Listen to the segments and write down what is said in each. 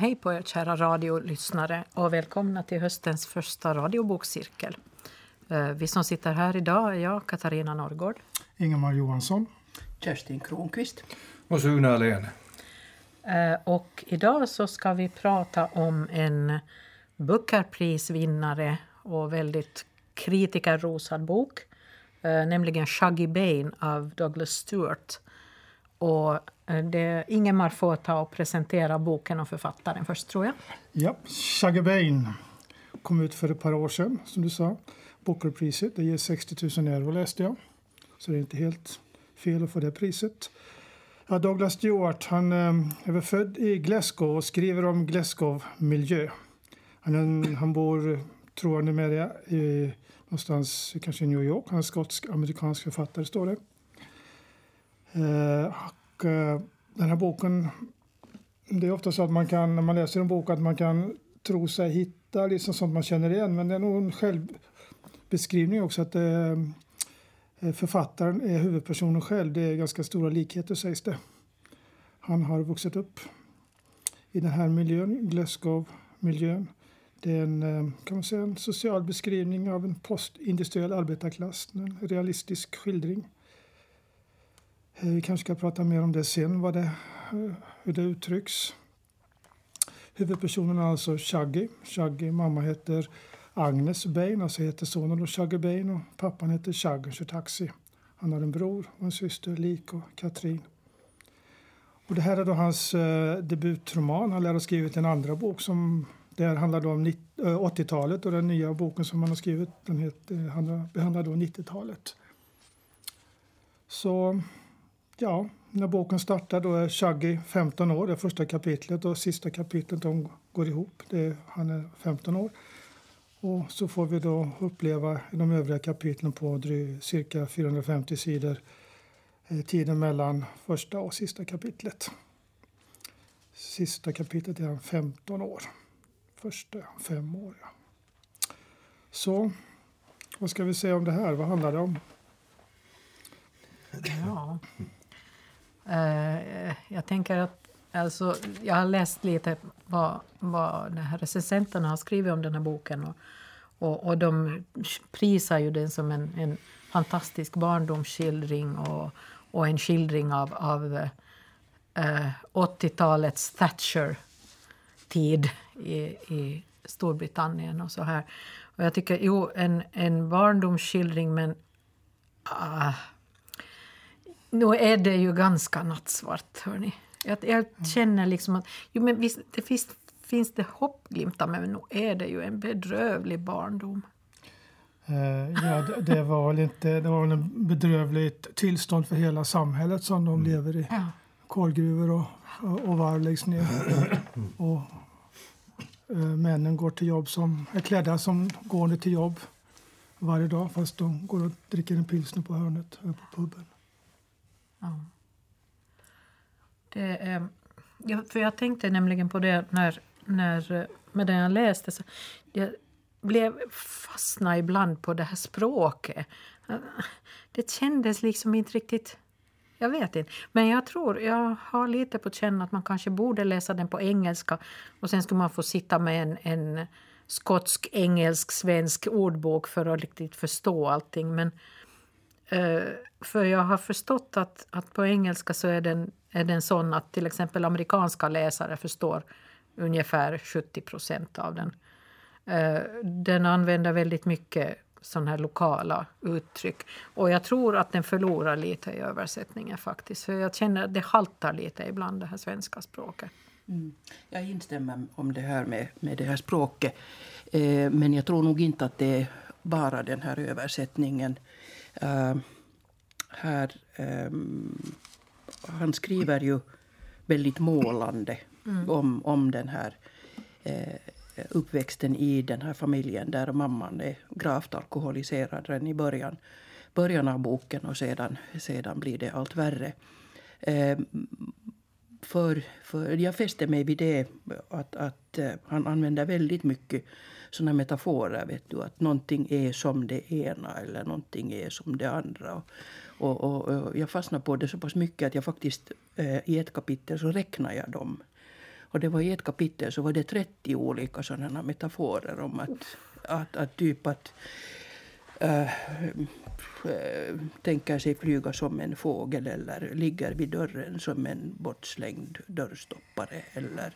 hej på er kära radiolyssnare och välkomna till höstens första radiobokcirkel. Eh, vi som sitter här idag är jag, Katarina Norrgård. Ingemar Johansson. Kerstin Kronqvist. Och Sune Ahlén. Eh, och idag så ska vi prata om en Bookerprisvinnare och väldigt kritikerrosad bok, eh, nämligen Shuggy Bane av Douglas Stewart. Och eh, det, Ingemar får ta och presentera boken och författaren först, tror jag. Ja, Chagabain kom ut för ett par år sedan, som du sa. Bookerpriset, det ger 60 000 euro läste jag. Så det är inte helt fel att få det priset. Ja, Douglas Stewart han eh, är väl född i Glasgow och skriver om Glasgow-miljö. Han, han bor, tror jag numera, i, någonstans kanske i New York. Han är skotsk-amerikansk författare, står det. Eh, och, eh, den här boken... Det är ofta så att man kan, när man läser en bok att man kan tro sig hitta liksom sånt man känner igen. Men det är nog en självbeskrivning också. att eh, eh Författaren är huvudpersonen själv. Det är ganska stora likheter sägs det. Han har vuxit upp i den här miljön, Glasgow-miljön. Det är en, eh, kan man säga, en social beskrivning av en postindustriell arbetarklass. En realistisk skildring. Eh, vi kanske ska prata mer om det sen, vad det, eh, hur det uttrycks. Huvudpersonen är alltså Shaggy. Shaggy, mamma heter Agnes Bain, alltså heter sonen Shaggy Bain och pappan heter Shag kör taxi. Han har en bror och en syster, Lik och Katrin. Och det här är då hans eh, debutroman. Han lär ha skrivit en andra bok som här handlar om 80-talet eh, och den nya boken som han har skrivit den heter, handlar, behandlar då 90-talet. Så ja, när boken startar då är Shaggy 15 år, det första kapitlet och sista kapitlet de går ihop. Det han är 15 år. Och så får vi då uppleva de övriga kapitlen på cirka 450 sidor eh, tiden mellan första och sista kapitlet. Sista kapitlet är han 15 år. Första fem år. Ja. Så, vad ska vi säga om det här? Vad handlar det om? Ja. Eh, jag tänker att alltså, jag har läst lite vad, vad den här recensenterna har skrivit om den här boken. Och, och, och de prisar ju den som en, en fantastisk barndomsskildring och, och en skildring av, av eh, uh, 80-talets Thatcher-tid i, i Storbritannien och så här. Och jag tycker, jo, en, en barndomsskildring men uh, nu är det ju ganska nattsvart, hörni. Jag, jag känner liksom att jo, men visst, det finns, finns det hoppglimtar, men nu är det ju en bedrövlig barndom. Uh, ja, det, det, var väl inte, det var väl en bedrövligt tillstånd för hela samhället som de mm. lever i. Ja. Kolgruvor och, och, och varv läggs ner. och uh, männen går till jobb som är klädda som gående till jobb varje dag fast de går och dricker en pilsner på hörnet, på puben. Ja. Det är, för jag tänkte nämligen på det när, när, med det jag läste. Så jag blev fastna ibland på det här språket. Det kändes liksom inte riktigt... Jag vet inte. Men jag tror, jag har lite på känn att man kanske borde läsa den på engelska och sen skulle man få sitta med en, en skotsk, engelsk, svensk ordbok för att riktigt förstå allting. Men Eh, för jag har förstått att, att på engelska så är den, är den sån att till exempel amerikanska läsare förstår ungefär 70 procent av den. Eh, den använder väldigt mycket sådana här lokala uttryck. Och jag tror att den förlorar lite i översättningen faktiskt. För jag känner att det haltar lite ibland det här svenska språket. Mm. Jag instämmer om det här med, med det här språket. Eh, men jag tror nog inte att det är bara den här översättningen. Uh, här, um, han skriver ju väldigt målande mm. om, om den här uh, uppväxten i den här familjen där mamman är gravt alkoholiserad redan i början, början av boken och sedan, sedan blir det allt värre. Uh, för, för jag fäste mig vid det att, att eh, han använder väldigt mycket såna metaforer. Vet du, att någonting är som det ena eller någonting är som det andra. Och, och, och, och jag fastnade på det så pass mycket att jag faktiskt eh, i ett kapitel så räknade jag dem. Och det var i ett kapitel så var det 30 olika sådana metaforer om att, att, att typ att äh, tänker sig flyga som en fågel eller ligger vid dörren som en bortslängd dörrstoppare eller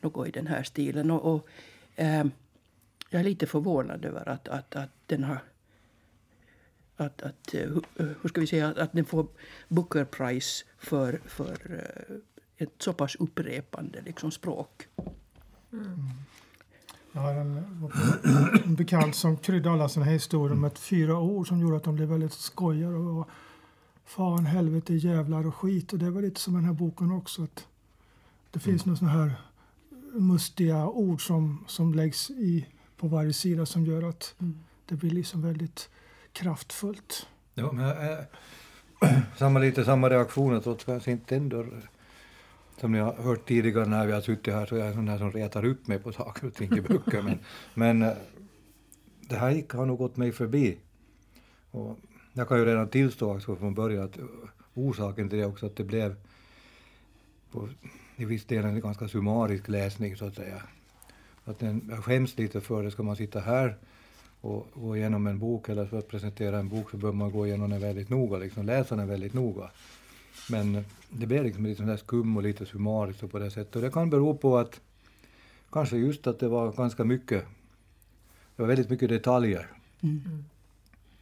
något i den här stilen. Och, och äh, jag är lite förvånad över att, att, att den har att, att, hur ska vi säga, att den får Booker Prize för, för ett så pass upprepande liksom, språk. Mm. Jag har en, en bekant som kryddade alla sina historier med fyra ord som gjorde att de blev väldigt skojare. Och fan, helvete, jävlar och skit. Och det var lite som den här boken också. Att det finns mm. några här mustiga ord som, som läggs i, på varje sida som gör att mm. det blir liksom väldigt kraftfullt. Ja, men, äh, samma, lite samma reaktioner trots kanske inte ändå som ni har hört tidigare när vi har suttit här så är jag en sån här som retar upp mig på saker och ting i böcker. men, men eh, det här gick, har nog gått mig förbi. Och jag kan ju redan tillstå också från början att orsaken till det också att det blev på, i viss del en ganska summarisk läsning så att säga. Att den, jag skäms lite för det. Ska man sitta här och gå igenom en bok eller för att presentera en bok så bör man gå igenom den väldigt noga, liksom läsa den väldigt noga. Men det blev liksom lite sån skum och lite summariskt och på det sättet. Och det kan bero på att kanske just att det var ganska mycket, det var väldigt mycket detaljer. Mm.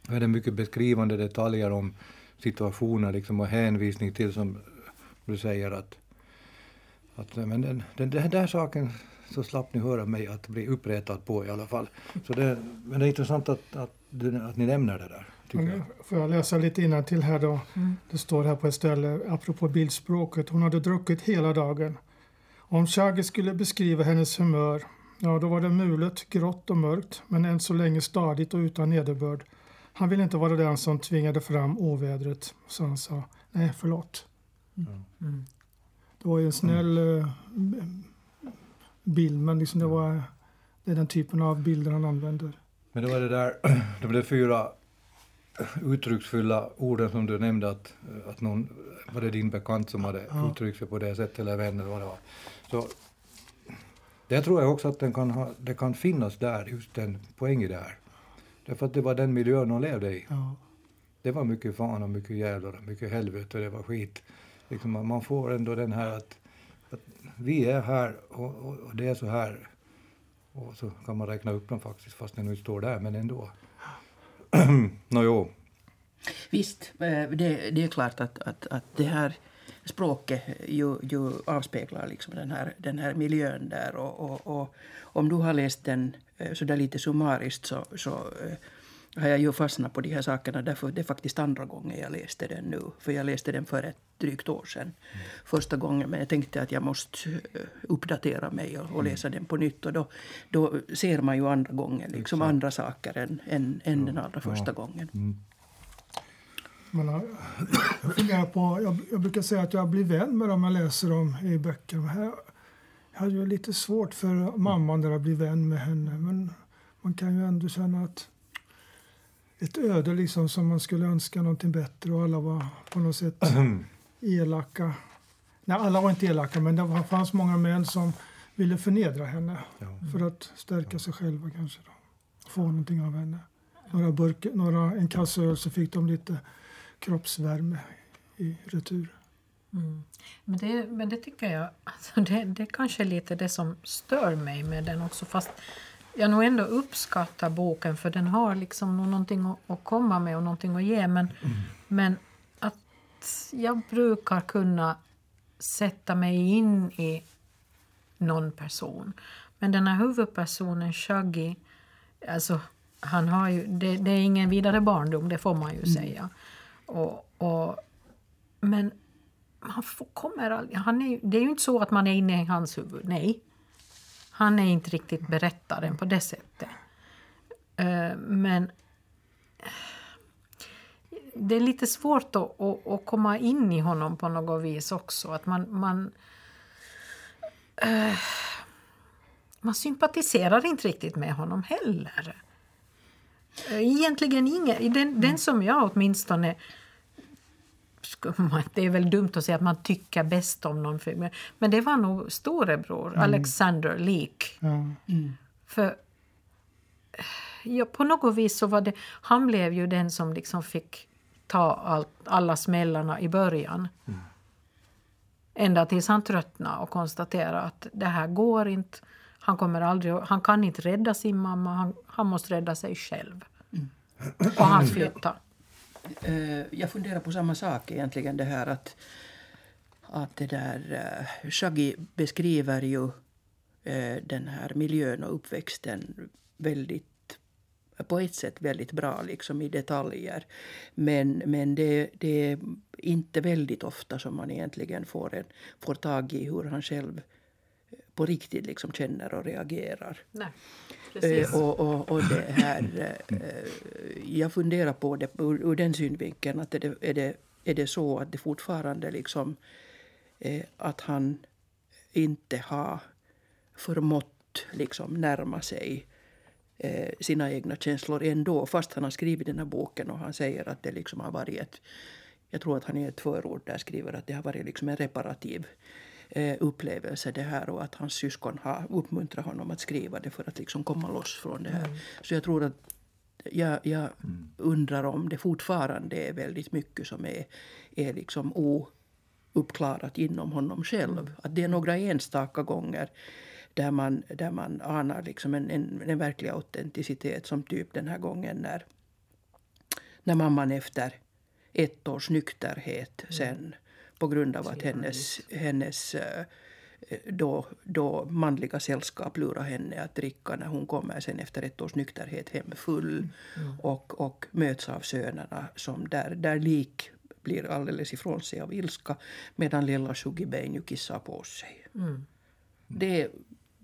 Väldigt mycket beskrivande detaljer om situationer liksom och hänvisning till som du säger att, att men den, den, den där saken så slapp ni höra mig att bli uppretad på i alla fall. Så det, men det är intressant att, att, att ni nämner det där. Jag. Får jag läsa lite till här då? Mm. Det står här på ett ställe, apropå bildspråket. Hon hade druckit hela dagen. Om Shaggy skulle beskriva hennes humör, ja då var det mulet, grått och mörkt, men än så länge stadigt och utan nederbörd. Han ville inte vara den som tvingade fram ovädret, så han sa nej, förlåt. Mm. Mm. Det var ju en snäll mm bild, men liksom det, var, det är den typen av bilder han använder. Men det var det där, det blev fyra uttrycksfulla orden som du nämnde att, att någon, var det din bekant som hade ja. uttryckt sig på det sättet eller vän eller vad det var. Så det tror jag också att den kan ha, det kan finnas där, just en poäng i det här. Därför att det var den miljön de levde i. Ja. Det var mycket fan och mycket jävlar och mycket helvete och det var skit. Liksom man får ändå den här att vi är här och, och, och, det är så här. Och så kan man räkna upp dem faktiskt, fast det nu står där, men ändå. Nåjo. Visst, eh, det, det är klart att, att, att det här språket ju, ju avspeglar liksom den, här, den här miljön där. Och, och, och om du har läst den eh, så där lite summariskt så, så eh, har jag ju fastnat på de här sakerna därför det är faktiskt andra gången jag läste den nu. För jag läste den för ett drygt år sedan. Mm. Första gången, men jag tänkte att jag måste eh, uppdatera mig och, och mm. läsa den på nytt. Och då, då ser man ju andra gången liksom andra saker än, än, än den allra första ja. gången. Mm. Men, jag, funderar på, jag, jag, brukar säga att jag blir vän med dem jag läser om i böcker. Men här, jag hade ju lite svårt för mamman där att bli vän med henne. Men man kan ju ändå känna att ett öde liksom som man skulle önska någonting bättre och alla var på något sätt elaka. Nej, alla var inte elaka, men det fanns många män som ville förnedra henne ja. för att stärka sig själva kanske. Då. Få någonting av henne. Några burk, några, en kasse öl så fick de lite kroppsvärme i retur. Mm. Men, det, men det tycker jag, alltså det, det är kanske lite det som stör mig med den också. Fast jag nog ändå uppskattar boken för den har liksom någonting att komma med och någonting att ge. Men, mm. men att jag brukar kunna sätta mig in i någon person. Men den här huvudpersonen, Shaggy, alltså, han har ju, det, det, är ingen vidare barndom, det får man ju mm. säga. Och, och, men man får, kommer aldrig, han är, det är ju inte så att man är inne i hans huvud, nej. Han är inte riktigt berättaren på det sättet. Eh, men eh, det är lite svårt att, att, att, komma in i honom på något vis också. Att man, man, eh, man sympatiserar inte riktigt med honom heller. Egentligen ingen. Den, den som jag åtminstone det är väl dumt att säga att man tycker bäst om någon film. Men det var nog storebror, Alexander Leak. Ja. För ja, på något vis så var det, han blev ju den som liksom fick ta allt, alla smällarna i början. Ända tills han tröttnade och konstaterade att det här går inte. Han, kommer aldrig, han kan inte rädda sin mamma, han, han måste rädda sig själv. Och han flyttade. Eh, jag funderar på samma sak egentligen det här att, att det där eh, Shaggy beskriver ju eh, den här miljön och uppväxten väldigt på ett sätt väldigt bra liksom i detaljer. Men, men det, det är inte väldigt ofta som man egentligen får, en, får tag i hur han själv på riktigt liksom känner och reagerar. Nej, precis. Eh, och, och, och det här, eh, eh, jag funderar på det ur, ur den synvinkeln. Att är, det, är, det, är det så att det fortfarande liksom... Att han inte har förmått liksom närma sig sina egna känslor ändå. Fast han har skrivit den här boken och han säger att det liksom har varit ett... Jag tror att han i ett förord där skriver att det har varit liksom en reparativ upplevelse det här och att hans syskon har uppmuntrat honom att skriva det för att liksom komma loss från det här. Så jag tror att jag, jag undrar om det fortfarande är väldigt mycket som är, är liksom ouppklarat inom honom själv. Att det är några enstaka gånger där man, där man anar liksom en, en, en verklig autenticitet som typ den här gången när, när mamman efter ett års nykterhet sen på grund av att hennes, hennes eh, då, då manliga sällskap lurar henne att dricka när hon kommer sen efter ett års nykterhet hem full och, och möts av sönerna som där, där lik blir alldeles ifrån sig av ilska medan lilla Shugibein ju kissar på sig. Det är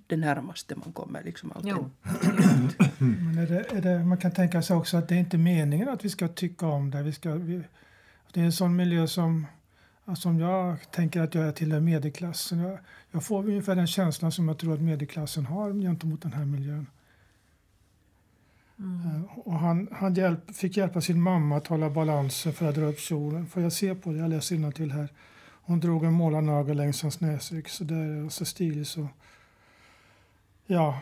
det närmaste man kommer liksom Jo. Men är det, är det, man kan tänka sig också att det är inte meningen att vi ska tycka om det. Vi ska, vi, det är en sån miljö som, som jag tänker att jag är till medelklassen. Jag, jag får ungefär den känslan som jag tror att medelklassen har gentemot den här miljön. Eh, Och han han hjälp, fick hjälpa sin mamma att hålla balansen för att dra upp kjolen. Får jag se på det? Jag läser till här. Hon drog en målarnagel längs hans näsrygg. Så där är så stilig så. Ja,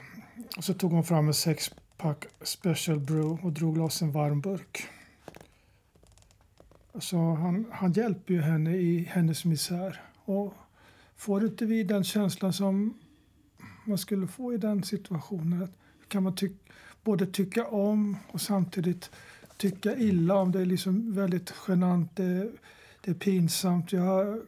och så tog hon fram en sexpack Special Brew och drog loss en varm burk. Alltså han, han hjälper ju henne i hennes misär. Och får inte vi den känslan som man skulle få i den situationen? Att kan man ty både tycka om och samtidigt tycka illa om. Det är liksom väldigt genant, det, det är pinsamt. Jag, har-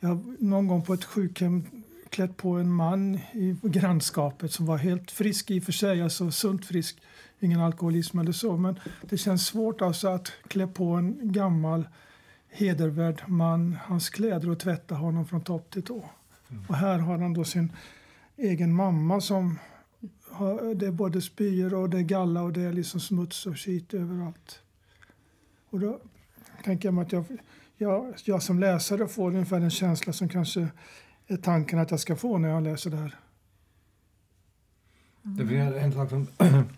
jag någon gång på ett sjukhem klätt på en man i grannskapet som var helt frisk i och för sig, alltså sunt frisk, ingen alkoholism eller så. Men det känns svårt alltså att klä på en gammal hedervärd man hans kläder och tvätta honom från topp till tå. Och här har han då sin egen mamma som har, det är både spyor och det är galla och det är liksom smuts och skit överallt. Och då tänker jag mig att jag, jag, jag som läsare får ungefär den känsla som kanske tanken att jag ska få när jag läser det här. Det blir en sak som...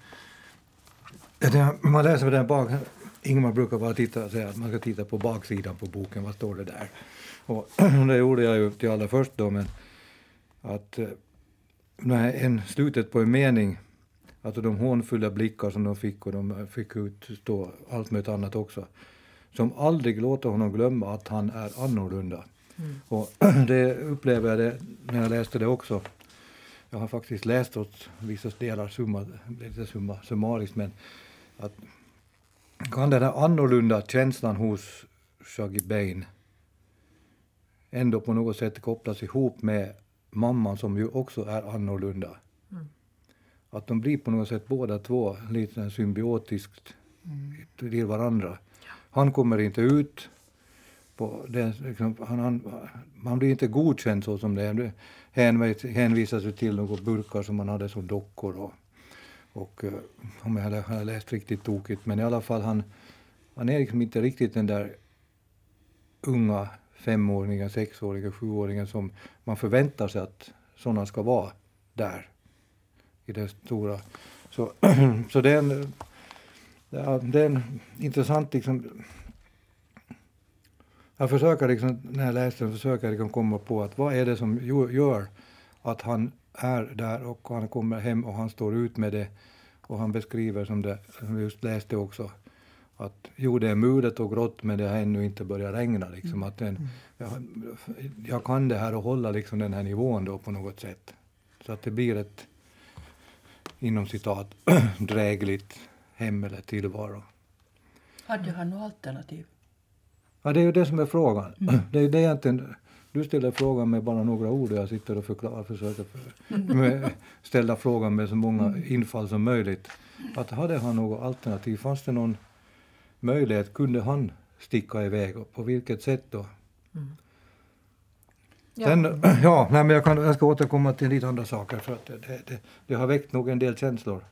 Man läser den bak... Ingmar brukar bara titta säga att man ska titta på baksidan på boken, vad står det där? Och det gjorde jag ju till allra först då, men att eh, när en, slutet på en mening, alltså de hånfulla blickar som de fick och de eh, fick utstå allt möjligt annat också, som aldrig låter honom glömma att han är annorlunda. Och det upplever jag det när jag läste det också. Jag har faktiskt läst åt vissa delar summa, lite summa, summariskt, men att kan den här annorlunda känslan hos Shaggy Bain ändå på något sätt kopplas ihop med mamman som ju också är annorlunda. Att de blir på något sätt båda två lite symbiotiskt till varandra. Han kommer inte ut. På den, liksom, han, han, man blir inte godkänd så som det är. Det hänvis- hänvisas ju till några burkar som man hade som dockor. Och, och eh, om jag har läst riktigt tokigt, men i alla fall han, han är liksom inte riktigt den där unga femåringen, sexåringen, sjuåringen som man förväntar sig att sådana ska vara där i det stora. Så, så det, är en, det är en intressant liksom, jag försöker liksom, när jag läser den försöker jag liksom komma på att vad är det som gör att han är där och han kommer hem och han står ut med det och han beskriver som, det, som vi just läste också att jo, det är mulet och grått men det har ännu inte börjat regna. Liksom, att den, jag, jag kan det här och hålla liksom den här nivån då på något sätt. Så att det blir ett inom citat drägligt hem eller tillvaro. Hade han något alternativ? Ja, det är ju det som är frågan. Det är det är egentligen, du ställer frågan med bara några ord och jag sitter och förklarar, försöker för, med, ställa frågan med så många infall som möjligt. Att hade han något alternativ? Fanns det någon möjlighet? Kunde han sticka iväg och på vilket sätt då? Ja. Sen, ja, nej, men jag, kan, jag ska återkomma till lite andra saker för att det, det, det, det har väckt nog en del känslor.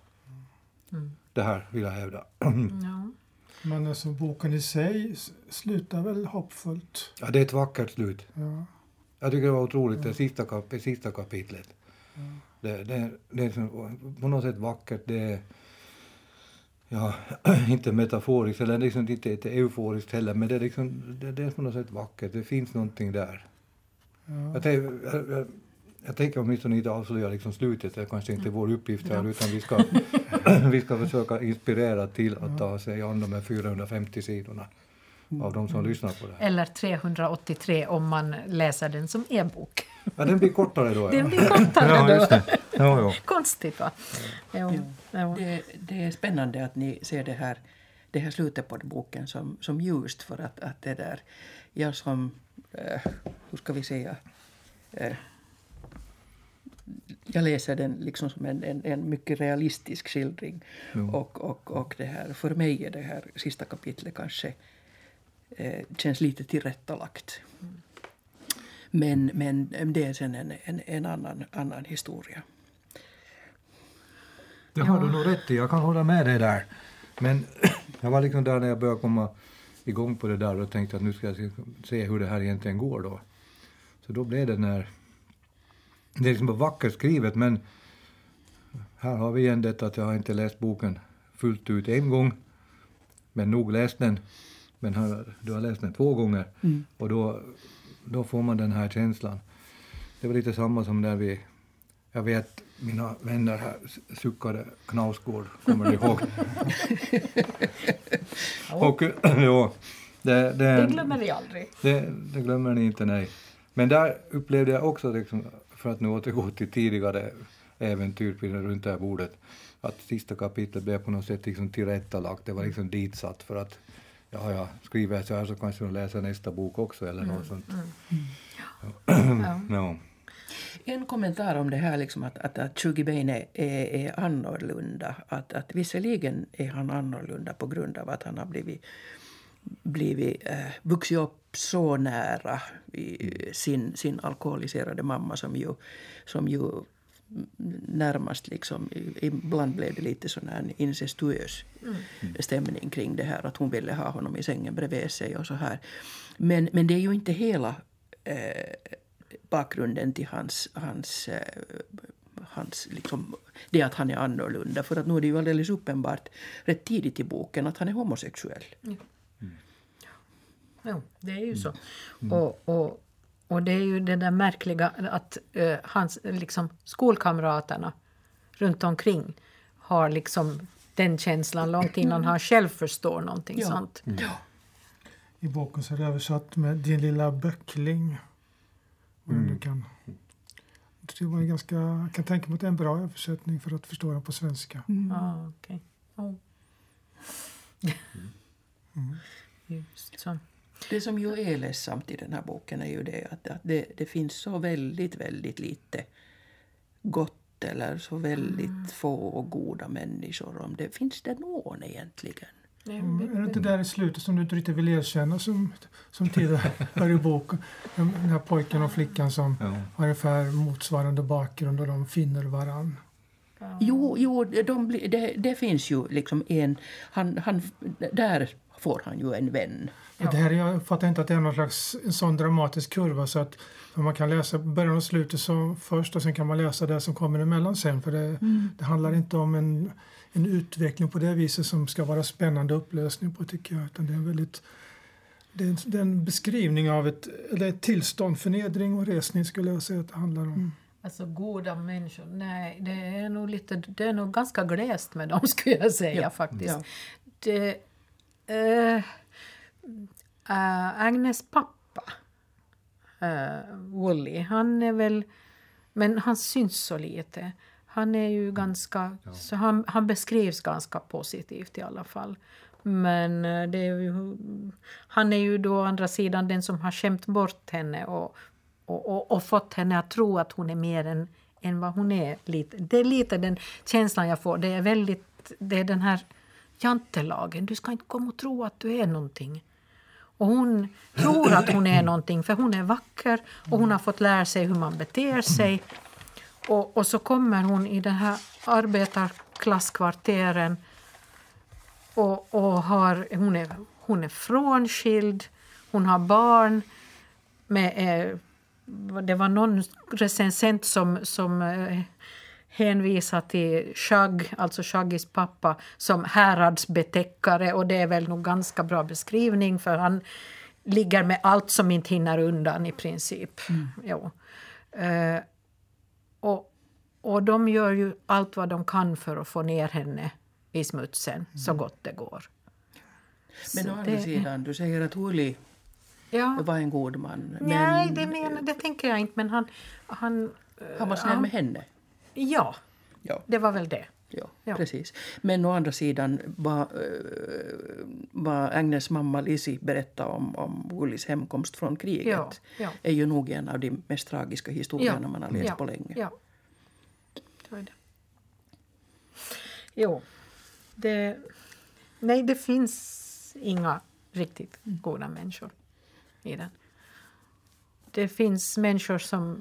Det här vill jag hävda. Ja. Men alltså, boken i sig slutar väl hoppfullt. Ja, det är ett vackert slut. Ja. Jag tycker det var otroligt, det sista, kap sista kapitlet. Det, det, det är på något sätt vackert. Det är ja, inte metaforiskt, eller liksom inte, inte euforiskt heller, men det är, liksom, det, det är på något sätt vackert. Det finns någonting där. Ja. Jag, tänk, jag, jag, jag tänker åtminstone inte avslöja liksom slutet, det är kanske inte vår uppgift här, utan vi ska, vi ska försöka inspirera till att ta sig an de här 450 sidorna av de som lyssnar på det här. Eller 383 om man läser den som e-bok. Ja, den blir kortare då. Den blir kortare ja, då. just det. Ja, ja. Konstigt va? Jo, jo. Det, det är spännande att ni ser det här, det här slutet på boken som, som ljust för att, att det där, jag som, eh, hur ska vi säga, eh, jag läser den liksom som en, en, en mycket realistisk skildring. Och, och, och det här, för mig är det här sista kapitlet kanske eh, känns lite tillrättalagt. Men, men det är sen en, en, en annan, annan historia. Det har du nog rätt i, jag kan hålla med dig där. Men jag var liksom där när jag började komma igång på det där och tänkte att nu ska jag se- se hur det här egentligen går då. Så då blev det när... Det är liksom vackert skrivet men här har vi igen detta att jag har inte läst boken fullt ut en gång. Men nog läst den. Men här, du har läst den två gånger. Och då, då får man den här känslan. Det var lite samma som när vi... Jag vet mina vänner här suckade Knausgård, kommer ni ihåg? Och ja, det, det, Det glömmer vi aldrig. det, det glömmer ni inte, nej. Men där upplevde jag också, liksom, för att nu återgå till tidigare äventyr runt det här bordet, att sista kapitlet blev på något sätt liksom tillrättalagt. Det var liksom ditsatt för att ja, ja, skriver jag så här så kanske de läser nästa bok också eller något sånt. Ja. Ja. En kommentar om det här liksom att, att, att Shugibein är, är, är annorlunda. Att, att visserligen är han annorlunda på grund av att han har blivit, blivit eh, vuxit upp så nära i, sin, sin alkoholiserade mamma som ju, som ju närmast liksom, ibland blev det lite sån här incestuös stämning kring det här att hon ville ha honom i sängen bredvid sig och så här. Men, men det är ju inte hela eh, bakgrunden till hans, hans, eh, hans liksom, det att han är annorlunda. För att nu är det ju alldeles uppenbart rätt tidigt i boken att han är homosexuell. Jo, det är ju så. Och, och, och det är ju det där märkliga att eh, hans liksom, skolkamraterna runt omkring har liksom den känslan långt innan han själv förstår någonting Ja. sånt. Ja. I boken så är det översatt med Din lilla böckling. Och du kan, det var en ganska, jag kan tänka mig att det är en bra översättning för att förstå den på svenska. Ah, okej. Oh. Just så. Det som ju är ledsamt i den här boken är ju det att, att det, det finns så väldigt, väldigt lite gott eller så väldigt få goda människor. Om det finns det någon egentligen? Mm, är det inte där i slutet som du inte riktigt vill erkänna som, som tidigare hör i boken? Den här pojken och flickan som Ja. har ungefär motsvarande bakgrund och de finner varann. Jo, jo de, blir- det, det finns ju liksom en... Han, han, där får han ju en vän. Och det här, jag fattar inte att det är någon slags en sån dramatisk kurva så att man kan läsa början och slutet så först och sen kan man läsa det som kommer emellan sen. För det, det handlar inte om en, en utveckling på det viset som ska vara spännande upplösning på tycker jag. Utan det är en väldigt Det är, en, det är en beskrivning av ett, eller ett tillstånd, förnedring och resning skulle jag säga att det handlar om. Alltså goda människor, nej, det är nog lite, det är nog ganska glest med dem skulle jag säga Ja, faktiskt. ja. Det, eh, äh, Agnes pappa, äh, Wooly, han är väl, men han syns så lite. Han är ju ganska, så han, han beskrivs ganska positivt i alla fall. Men eh, det är ju, han är ju då å andra sidan den som har skämt bort henne och, och, och, och fått henne att tro att hon är mer än, än vad hon är. Lite. Det är lite den känslan jag får. Det är väldigt, det är den här jantelagen. Du ska inte komma och tro att du är någonting. Och hon tror att hon är någonting för hon är vacker och hon har fått lära sig hur man beter sig. Och, och så kommer hon i den här arbetarklasskvarteren och, och har, hon, är, hon är frånskild, hon har barn med... Eh, det var någon recensent som, som eh, eh, hänvisade till Shag, alltså Shaggis pappa, som häradsbetäckare och det är väl nog ganska bra beskrivning för han ligger med allt som inte hinner undan i princip. Jo. Eh, och, och de gör ju allt vad de kan för att få ner henne i smutsen så gott det går. Men Så å andra det- sidan, du säger att Uli Ja. var en god man. Men Nej, det, menar, det tänker jag inte, men han... Han, han var snäll han- med henne. Ja, Ja. det var väl det. Ja, Ja. precis. Men å andra sidan, vad, eh, vad Agnes mamma Lizzie berättade om, om Willys hemkomst från kriget Ja, ja. är ju nog en av de mest tragiska historierna man har läst ja, på länge. Ja, det var det. Jo, det... Nej, det finns inga riktigt goda människor i den. Det finns människor som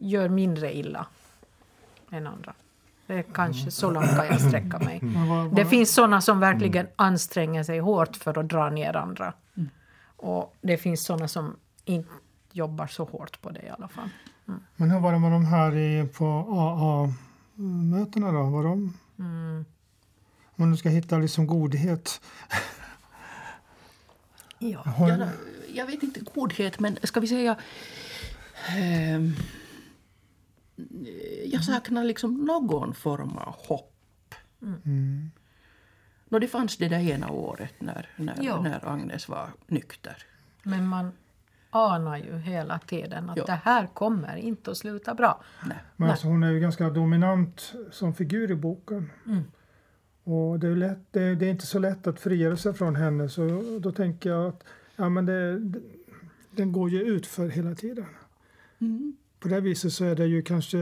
gör mindre illa än andra. Det är kanske så långt kan jag sträcka mig. Men vad, Det vad, finns såna som verkligen anstränger sig hårt för att dra ner andra. Mm. Och det finns såna som inte jobbar så hårt på det i alla fall. men hur var det med de här i, på AA-mötena då? Var de, Mm. om du ska hitta liksom godhet. Ja. Jag, jag vet inte godhet, men ska vi säga... ehm, jag saknar liksom någon form av hopp. mm, Nå, det fanns det där ena året när, när, när Agnes var nykter. Men man anar ju hela tiden att Ja. det här kommer inte att sluta bra. Nej. men Nej. alltså, hon är ju ganska dominant som figur i boken. Mm. Och det är, lätt, det, det är inte så lätt att frigöra sig från henne. Så då tänker jag att ja, men det, det, den går ju ut för hela tiden. Mm. På det viset så är det ju kanske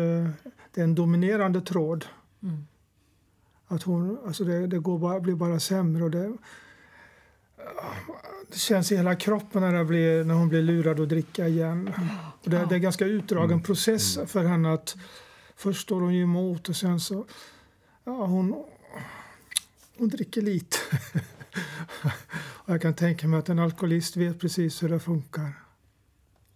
det är en dominerande tråd. Mm. Att hon, alltså det, det går bara, blir bara sämre. Och det, det känns i hela kroppen när, det blir, när hon blir lurad att dricka igen. Och det, det är en ganska utdragen process för henne. att Först står hon ju emot och sen så... Ja, hon, hon dricker lite. och jag kan tänka mig att en alkoholist vet precis hur det funkar.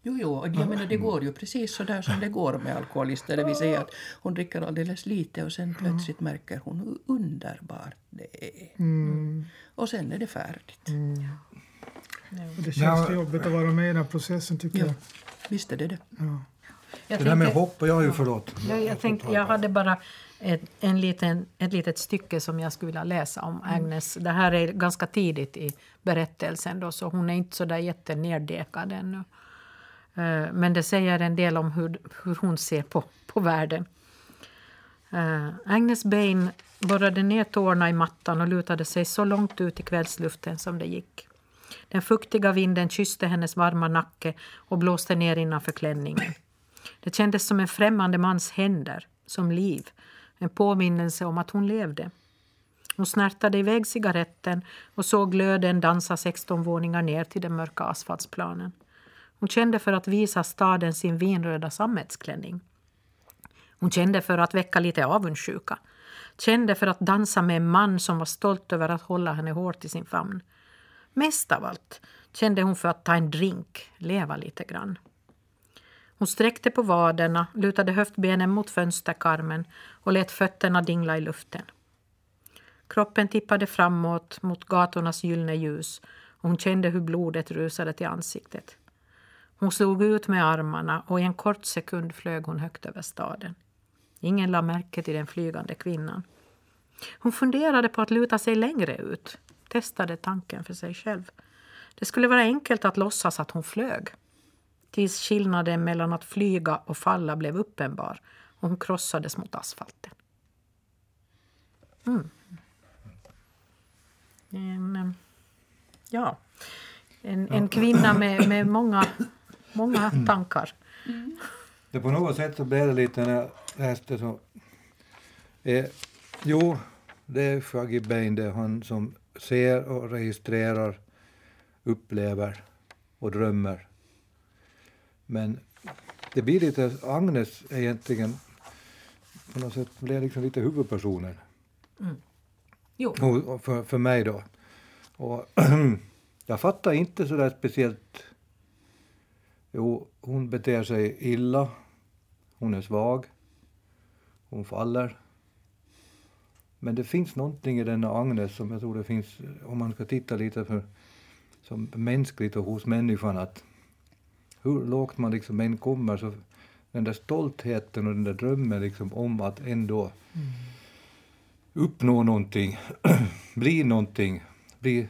Jo, jo, jag menar, det går ju precis så där som det går med alkoholister. Det vill säga att hon dricker alldeles lite och sen plötsligt märker hon hur underbart det är. Mm. Och sen är det färdigt. Och det känns Ja. jobbigt att vara med i den processen tycker Ja. jag. Visst är det det. Ja. Jag Det där med hopp, jag har ju förlåt. Jag, jag, tänkte, jag hade bara ett, en liten, ett litet stycke som jag skulle vilja läsa om Agnes. Det här är ganska tidigt i berättelsen, då, så hon är inte så där jättenerdekad ännu. Eh, men det säger en del om hur, hur hon ser på, på världen. Eh, Agnes Bain borrade ner tårna i mattan och lutade sig så långt ut i kvällsluften som det gick. Den fuktiga vinden kysste hennes varma nacke och blåste ner innanför klänningen. Det kändes som en främmande mans händer, som liv. En påminnelse om att hon levde. Hon snärtade iväg cigaretten och såg glöden dansa 16 våningar ner till den mörka asfaltsplanen. Hon kände för att visa staden sin vinröda sammetsklänning. Hon kände för att väcka lite avundsjuka. Kände för att dansa med en man som var stolt över att hålla henne hårt i sin famn. Mest av allt kände hon för att ta en drink, leva lite grann. Hon sträckte på vaderna, lutade höftbenen mot fönsterkarmen och lät fötterna dingla i luften. Kroppen tippade framåt mot gatornas gyllene ljus och Hon kände hur blodet rusade till ansiktet. Hon slog ut med armarna och i en kort sekund flög hon högt över staden. Ingen la märke till den flygande kvinnan. Hon funderade på att luta sig längre ut, testade tanken för sig själv. Det skulle vara enkelt att låtsas att hon flög. Tills skillnaden mellan att flyga och falla blev uppenbar och hon krossades mot asfalten. Mm. En, eh, ja, en, en kvinna med, med många, många tankar. Det på något sätt så blev det lite när jag läste så... Eh, jo, det är Shaggy Bain, det är han som ser och registrerar, upplever och drömmer. Men det blir lite, Agnes egentligen på något sätt blev liksom lite huvudpersonen. Jo. Och, och för, för mig då. Och jag fattar inte så där speciellt. Jo, hon beter sig illa. Hon är svag. Hon faller. Men det finns någonting i denna Agnes som jag tror det finns, om man ska titta lite för, som mänskligt och hos människan, att hur lågt man liksom än kommer så den där stoltheten och den där drömmen liksom om att ändå uppnå någonting, bli någonting, bli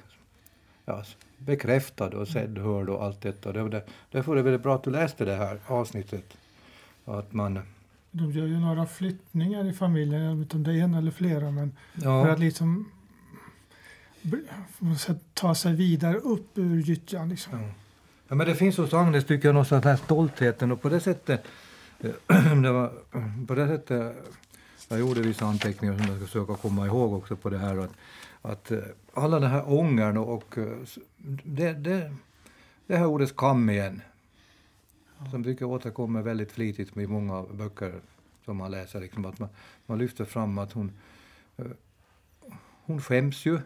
ja, bekräftad och sedd, hörd och allt detta. Det, det, därför är det väldigt bra att du läste det här avsnittet. Att man, De gör ju några flyttningar i familjen, jag vet inte om det är en eller flera, men för ja, att liksom ta sig vidare upp ur gyttjan. Liksom. ja. ja, men det finns hos Agnes tycker jag någonstans den här stoltheten och på det sättet, eh, det var, på det sättet jag gjorde vissa anteckningar som jag ska försöka komma ihåg också på det här. Att, att eh, alla den här ångern och, eh, det, det, det här ordet skam igen. Som brukar återkomma väldigt flitigt i många böcker som man läser. Liksom, att man, man lyfter fram att hon, eh, hon skäms ju.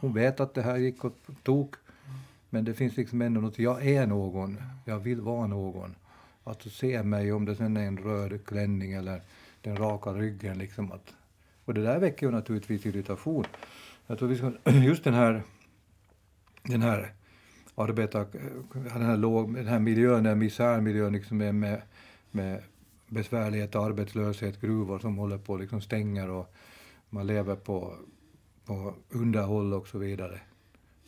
Hon vet att det här gick åt tok. Men det finns liksom ändå något, jag är någon, jag vill vara någon. Att se mig, om det sen är en röd klänning eller den raka ryggen. Liksom att, och det där väcker ju naturligtvis irritation. Jag tror vi ska, just den här, den här arbetar, den här, låg, den här miljön, den här misärmiljön liksom med, med, med besvärlighet, arbetslöshet, gruvor som håller på att liksom stänger och man lever på, på underhåll och så vidare.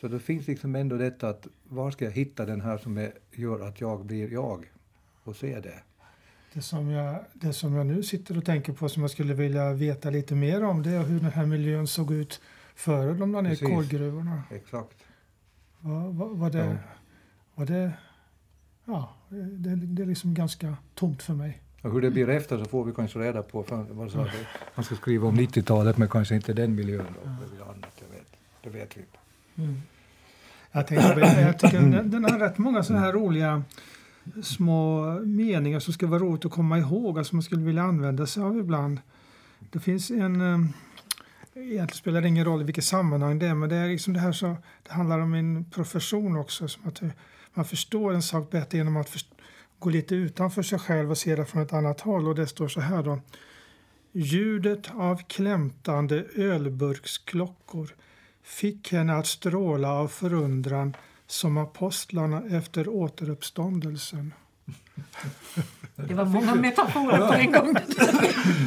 Så det finns liksom ändå detta att var ska jag hitta den här som är, gör att jag blir jag och ser det. Det, som jag, det som jag nu sitter och tänker på som jag skulle vilja veta lite mer om det är hur den här miljön såg ut före de la ner Precis. kolgruvorna. Exakt. Var, var, var, det, Ja. var det... Ja, det, det är liksom ganska tomt för mig. Och hur det blir efter så får vi kanske reda på. För, vad sa? Man ska skriva om 90-talet men kanske inte den miljön. Då. Det blir annat, jag vet. Det vet vi inte. Jag, tänkte, jag tycker den, den har rätt många sådana här roliga små meningar som ska vara roligt att komma ihåg, alltså man skulle vilja använda sig av ibland. Det finns en, eh, egentligen spelar det ingen roll i vilket sammanhang det är, men det är liksom det här så, det handlar om en profession också, som att man förstår en sak bättre genom att först- gå lite utanför sig själv och se det från ett annat håll och det står så här då. Ljudet av klämtande ölburksklockor fick henne att stråla av förundran som apostlarna efter återuppståndelsen. Det var många metaforer på en gång.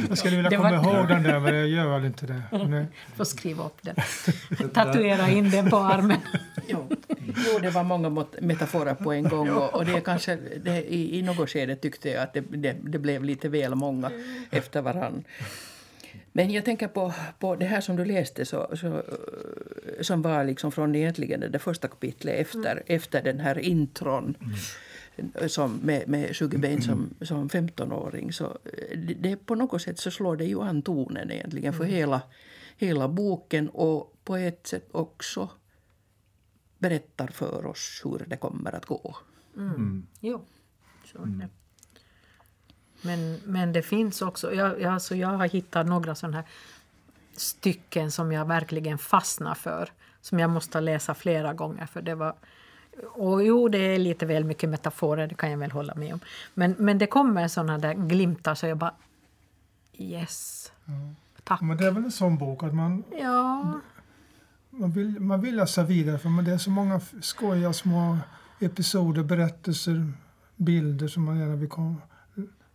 Jag skulle vilja Det komma var- ihåg den där, men jag gör väl inte det. Nej. Får skriva upp den. Tatuera in den på armen. Jo. jo, det var många metaforer på en gång och, och det är kanske, det, i, i något skede tyckte jag att det, det, det blev lite väl många efter varann. Men jag tänker på, på det här som du läste så, så, som var liksom från egentligen det första kapitlet efter, efter den här intron som med, med Sugarbein som, som 15-åring. Så eh, det, det, på något sätt så slår det ju an tonen egentligen för hela, hela boken och på ett sätt också berättar för oss hur det kommer att gå. Jo, så är det. Men, men det finns också... Jag, jag, alltså jag har hittat några sådana här stycken som jag verkligen fastnar för. Som jag måste läsa flera gånger. för det var... Och jo, det är lite väl mycket metaforer, det kan jag väl hålla med om. Men, men det kommer sådana där glimtar så jag bara... Yes. Tack. Men det är väl en sån bok att man, Ja, man, vill, man vill läsa vidare för det är så många skojiga små episoder, berättelser, bilder som man gärna vill komma,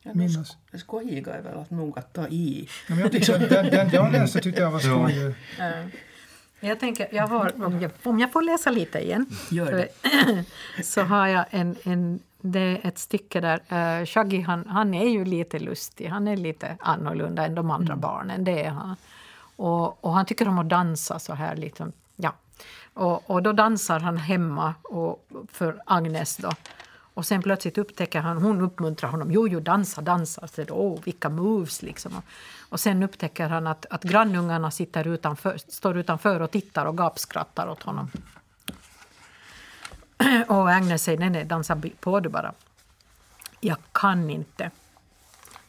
Ja, minnas. Det skojiga är väl att nog att ta i. Ja, men jag tyckte, den, den jag läste tyckte jag var skojig. Eh, Jag tänker, jag har, om, jag, om jag får läsa lite igen, Gör det. så har jag en, en, det är ett stycke där uh, Shaggy han, han är ju lite lustig, han är lite annorlunda än de andra barnen, det är han. Och, och han tycker om att dansa så här liksom, ja. Och, och då dansar han hemma och, för Agnes då. Och sen plötsligt upptäcker han, hon uppmuntrar honom, jo, jo, dansa, dansa. Så då, vilka moves liksom. Och, och sen upptäcker han att, att grannungarna sitter utanför, står utanför och tittar och gapskrattar åt honom. Och Agnes säger, nej, nej, dansa på du bara. Jag kan inte.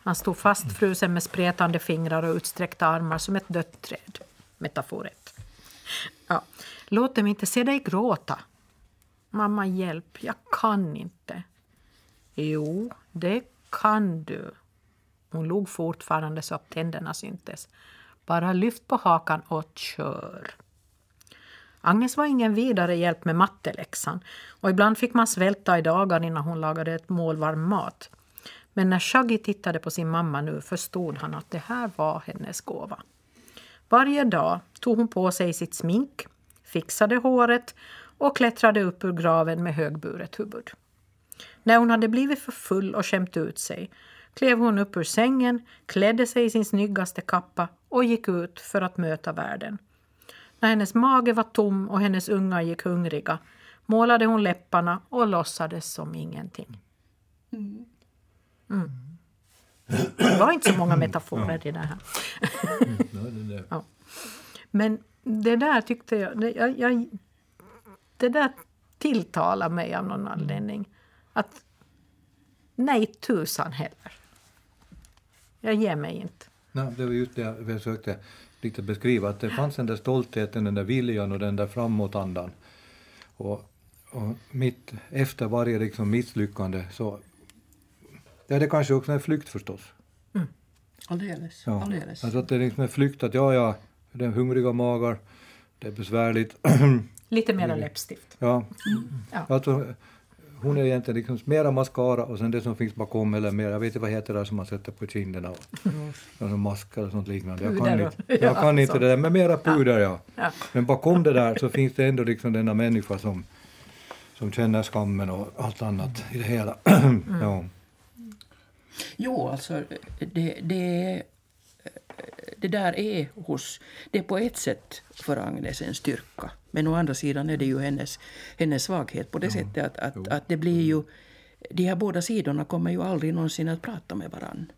Han stod fastfrusen med spretande fingrar och utsträckta armar som ett dött träd. Metafor 1. Ja. Låt dem inte se dig gråta. Mamma, hjälp, jag kan inte. Jo, det kan du. Hon log fortfarande så att tänderna syntes. Bara lyft på hakan och kör. Agnes var ingen vidare hjälp med matteläxan och ibland fick man svälta i dagar innan hon lagade ett mål varm mat. Men när Shaggy tittade på sin mamma nu förstod han att det här var hennes gåva. Varje dag tog hon på sig sitt smink, fixade håret och klättrade upp ur graven med högburet huvud. När hon hade blivit för full och skämt ut sig klev hon upp ur sängen, klädde sig i sin snyggaste kappa och gick ut för att möta världen. När hennes mage var tom och hennes unga gick hungriga målade hon läpparna och låtsades som ingenting. Mm. Det var inte så många metaforer i det här. Ja. Men det där tyckte jag, jag, jag... Det där tilltalar mig av någon anledning. Att nej tusan heller. Jag ger mig inte. Nej, det var just det jag försökte lite beskriva, att det fanns den där stoltheten, den där viljan och den där framåtandan. Och, och mitt, efter varje liksom misslyckande så ja, det är kanske också en flykt förstås. Alldeles. Ja. alldeles. Alltså att det är liksom en flykt, att ja, ja, det är hungriga magar, det är besvärligt. Lite mera läppstift. ja. Ja. Alltså, hon är egentligen liksom mera mascara och sen det som finns bakom eller mer, jag vet inte vad heter det som man sätter på kinderna och, och någon mask eller sånt liknande. Jag kan inte, och- jag ja, kan inte sånt. det där, men mera puder ja. Ja. Men bakom det där så finns det ändå liksom denna människa som, som känner skammen och allt annat i det hela. ja. Jo, alltså det, det, det där är hos... Det är på ett sätt för Agnes en styrka. Men å andra sidan är det ju hennes, hennes svaghet på det sättet att, att, att det blir ju... De här båda sidorna kommer ju aldrig någonsin att prata med varann.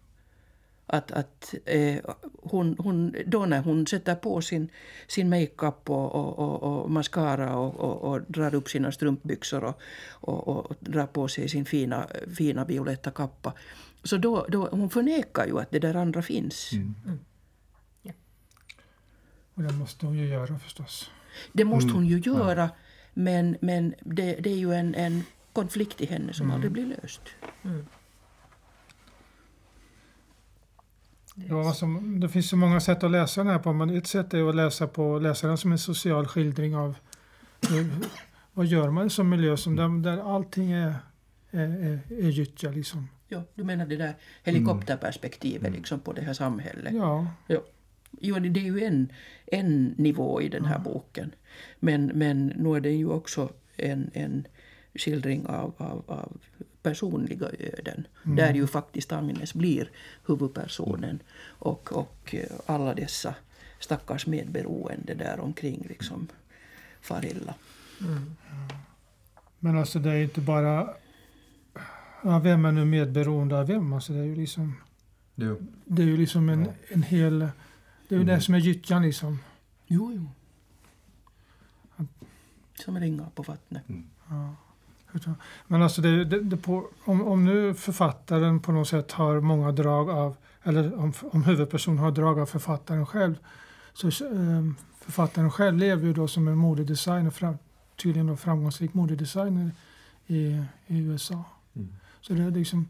Att, att eh, hon, hon, då när hon sätter på sin, sin makeup och, och, och, och mascara och, och, och drar upp sina strumpbyxor och, och, och drar på sig sin fina, fina violetta kappa. Så då, då, hon förnekar ju att det där andra finns. Och det måste hon ju göra förstås. Det måste hon ju göra, men, men det, det är ju en, en konflikt i henne som aldrig blir löst. Ja, alltså, det finns så många sätt att läsa den här på. Men ett sätt är att läsa, på, läsa den som en social skildring av hur, vad gör man i en sån miljö som där, där allting är, är, är, är gyttja. Liksom. Ja, du menar det där helikopterperspektivet liksom på det här samhället? Ja, Ja. Jo, det är ju en, en nivå i den här boken. Men, men nu är det ju också en, en skildring av, av, av personliga öden. Där ju faktiskt Agnes blir huvudpersonen. Och, och eh, alla dessa stackars medberoende där omkring liksom far illa. men alltså det är inte bara... Ja, vem är nu medberoende av vem? Alltså, det är ju liksom, Det, det är ju liksom en, en hel... Det är ju det som är gyttjan liksom. Jo, jo. Som ringar på vattnet. Ja. Utan- Men alltså det, det, det på, om, om nu författaren på något sätt har många drag av, eller om, om huvudpersonen har drag av författaren själv, så eh, författaren själv lever ju då som en modedesigner, fram, tydligen då framgångsrik modedesigner i, i USA. Mm. Så det är liksom,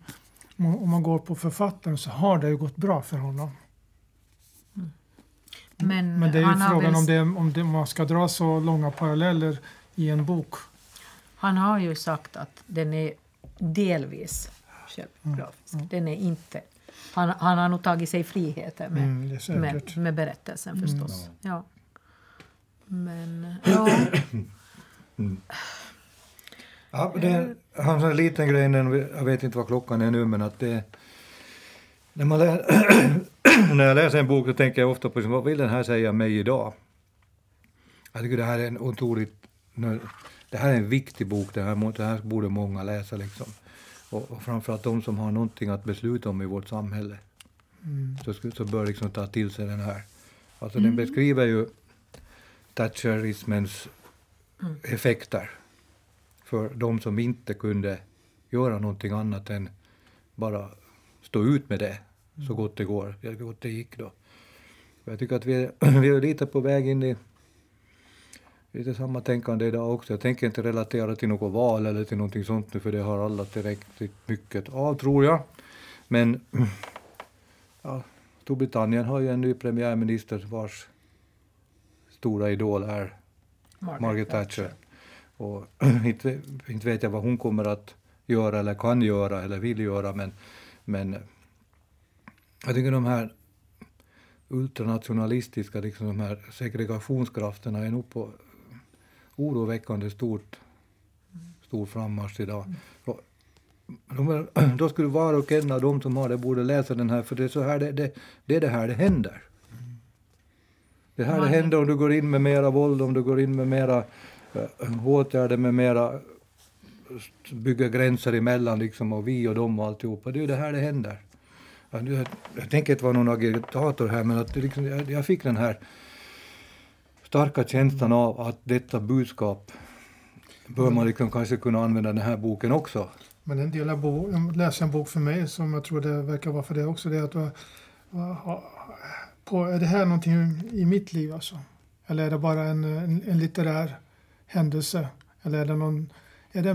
om om man går på författaren så har det ju gått bra för honom. Men, Men det är ju han, frågan väl, om, det, om det, man ska dra så långa paralleller i en bok. han har ju sagt att den är delvis självbiografisk. Mm. Den är inte... Han, han har nog tagit sig friheter med, Mm, med, med berättelsen förstås. Mm. Ja. Men ja, Ja, det, jag har en liten grej, jag vet inte vad klockan är nu, men att det... När, man lä, när jag läser en bok så tänker jag ofta på vad vill den här säga mig idag? Jag tycker det här är en otroligt... Det här är en viktig bok, det här, det här borde många läsa liksom. Och, och framförallt de som har någonting att besluta om i vårt samhälle. Mm. Så, så bör liksom ta till sig den här. Alltså den beskriver ju Thatcherismens effekter för de som inte kunde göra någonting annat än bara stå ut med det så gott det går, så gott det gick då. Jag tycker att vi är, vi är lite på väg in i lite samma tänkande idag också. Jag tänker inte relatera till något val eller till någonting sånt nu för det har alla tillräckligt mycket av tror jag. Men ja, Storbritannien har ju en ny premiärminister vars stora idol är Margaret Thatcher. Och inte, inte vet jag vad hon kommer att göra eller kan göra eller vill göra men, men jag tycker de här ultranationalistiska, liksom de här segregationskrafterna är nog på oroväckande stort, stor frammarsch idag. De är, då skulle var och en av de som har det borde läsa den här, för det är så här det, det, det är det här det händer. Det här det händer om du går in med mera våld, om du går in med mera äh, åtgärder, med mera bygga gränser emellan liksom och vi och dem och alltihopa. Det är ju det här det händer. Jag, jag, jag tänker inte vara någon agitator här men att liksom, jag, jag fick den här starka känslan av att detta budskap bör man liksom kanske kunna använda den här boken också. Men en del av bo, jag läste en bok för mig som jag tror det verkar vara för det också. Det är att ha- på, är det här någonting i mitt liv alltså? Eller är det bara en, en, en litterär händelse? Eller är det, någon, är, det,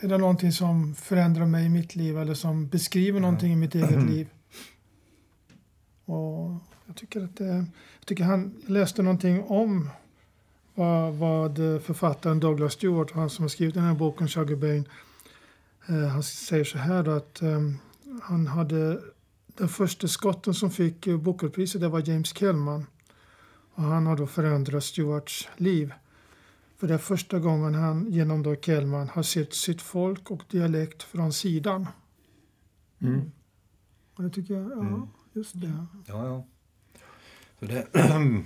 är det någonting som förändrar mig i mitt liv eller som beskriver någonting i mitt eget liv? Och jag tycker att det, jag tycker han jag läste någonting om vad, vad författaren Douglas Stewart, han som har skrivit den här boken Sugar Bane, Eh, han säger så här då att eh, han hade den första skotten som fick eh, Bookerpriset det var James Kellman. Och han har då förändrat Stewarts liv. För det är första gången han genom då Kellman har sett sitt folk och dialekt från sidan. Mm. Och det tycker jag, ja, Mm. just det. Ja, ja. Så det...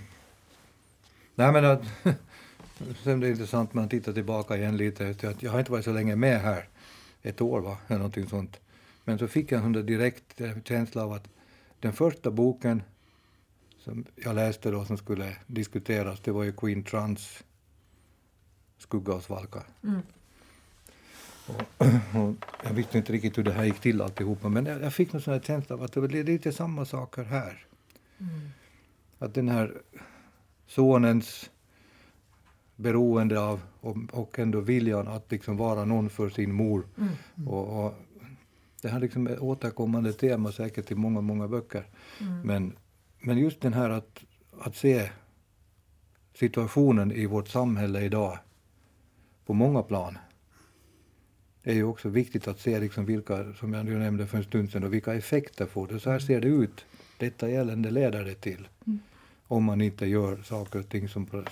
Nej, men att... Sen det är intressant när man tittar tillbaka igen lite. Jag har inte varit så länge med här. Ett år, va? Eller någonting sånt. Men så fick jag en sån direkt eh, känsla av att den första boken som jag läste då som skulle diskuteras, det var ju Queen Trans Skugga och svalka. Mm. Och, och jag visste inte riktigt hur det här gick till alltihopa, men jag, jag fick någon sån här känsla av att det var lite samma saker här. Att den här sonens beroende av och, och ändå viljan att liksom vara någon för sin mor. Och, och det här liksom är ett återkommande tema säkert i många, många böcker. Men, men just den här att, att se situationen i vårt samhälle idag på många plan är ju också viktigt att se liksom vilka, som jag nu nämnde för en stund sedan, och vilka effekter får det. Så här ser det ut. Detta elände leder det till. Om man inte gör saker och ting som på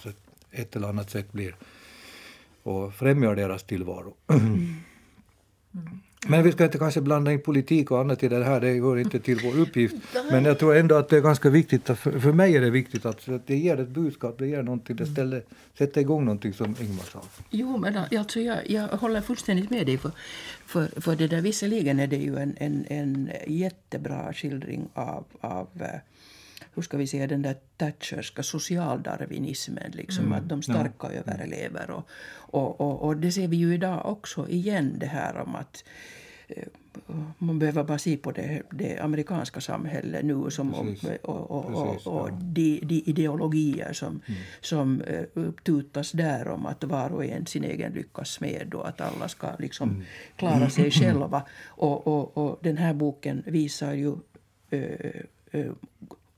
ett eller annat sätt blir och främjar deras tillvaro. Men vi ska inte kanske blanda in politik och annat i det här, det hör inte till vår uppgift. Men jag tror ändå att det är ganska viktigt, att, för, för mig är det viktigt att, att det ger ett budskap, det ger någonting, det ställer, sätter igång någonting som Ingmar sa. Jo, men alltså jag, jag håller fullständigt med dig. För, för, för det där, visserligen är det ju en, en, en jättebra skildring av, av eh, hur ska vi säga, den där Thatcherska socialdarwinismen. Liksom, Att de starka överlever. Och, och, och, och det ser vi ju idag också igen, det här om att eh, man behöver bara se på det, det amerikanska samhället nu som, och, Precis. och, och, Precis, och, och ja. de, de ideologier som, som eh, upptutas där om att var och en sin egen lyckas smed och att alla ska liksom klara sig själva. Och, och, och den här boken visar ju eh, eh,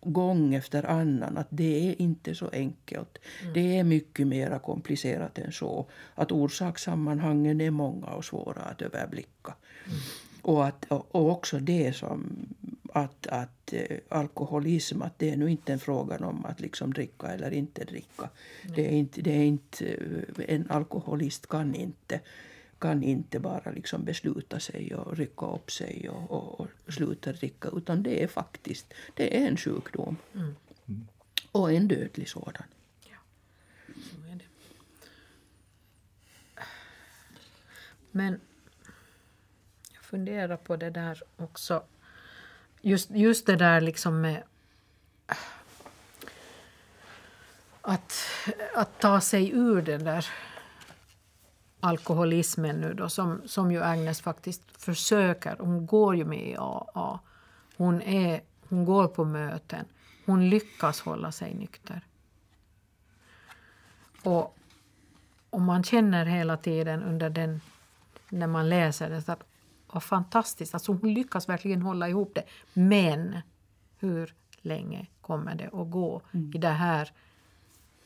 gång efter annan att det är inte så enkelt. Det är mycket mer komplicerat än så. Att orsakssammanhangen är många och svåra att överblicka. Och, att, och också det som att, att eh, alkoholism, att det är nu inte en fråga om att liksom dricka eller inte dricka. Det är inte, det är inte, eh, en alkoholist kan inte, kan inte bara liksom besluta sig och rycka upp sig och, och, och sluta dricka, utan det är faktiskt det är en sjukdom. Och en dödlig sådan. Så är det. Men jag funderar på det där också. Just, just det där liksom med att, att ta sig ur den där alkoholismen nu då, som, som ju Agnes faktiskt försöker. Hon går ju med i AA. Hon, är, hon går på möten. Hon lyckas hålla sig nykter. Och, och man känner hela tiden under den, när man läser det att vad fantastiskt, alltså hon lyckas verkligen hålla ihop det. Men hur länge kommer det att gå i det här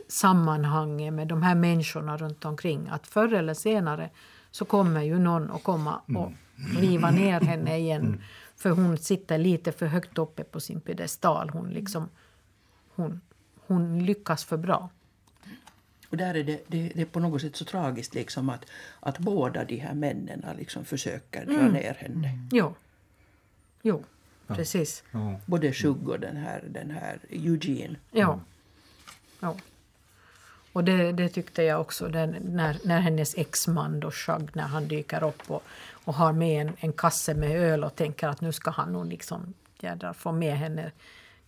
sammanhanget med de här människorna runt omkring? Att förr eller senare så kommer ju någon att komma och riva ner henne igen. För hon sitter lite för högt uppe på sin piedestal. Hon, liksom, hon, hon lyckas för bra. Och där är det, det, det är på något sätt så tragiskt liksom att, att båda de här männen liksom försöker dra ner henne. Jo, jo precis. Ja. Både Shug och den här, den här Eugene. Ja. ja. Och det, det tyckte jag också den, när, när hennes exman då Shug, när han dyker upp och, och har med en, en kasse med öl och tänker att nu ska han nog liksom jädrar få med henne.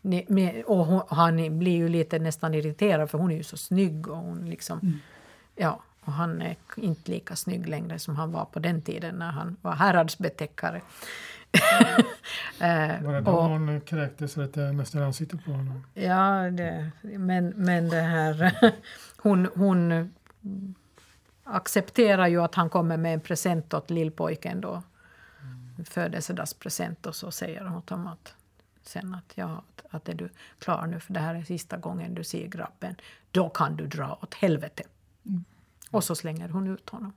Ne- Med, och hon, han blir ju lite nästan irriterad för hon är ju så snygg och hon liksom Ja, och han är inte lika snygg längre som han var på den tiden när han var häradsbetäckare. Eh, Var det då och- hon kräktes så att det nästan ansiktet på honom? Ja, det, men, men det här... Hon, hon accepterar ju att han kommer med en present åt lillpojken då. Födelsedagspresent och så säger hon till honom att sen att, ja, att, är du klar nu för det här är sista gången du ser grabben. Då kan du dra åt helvete. Och så slänger hon ut honom.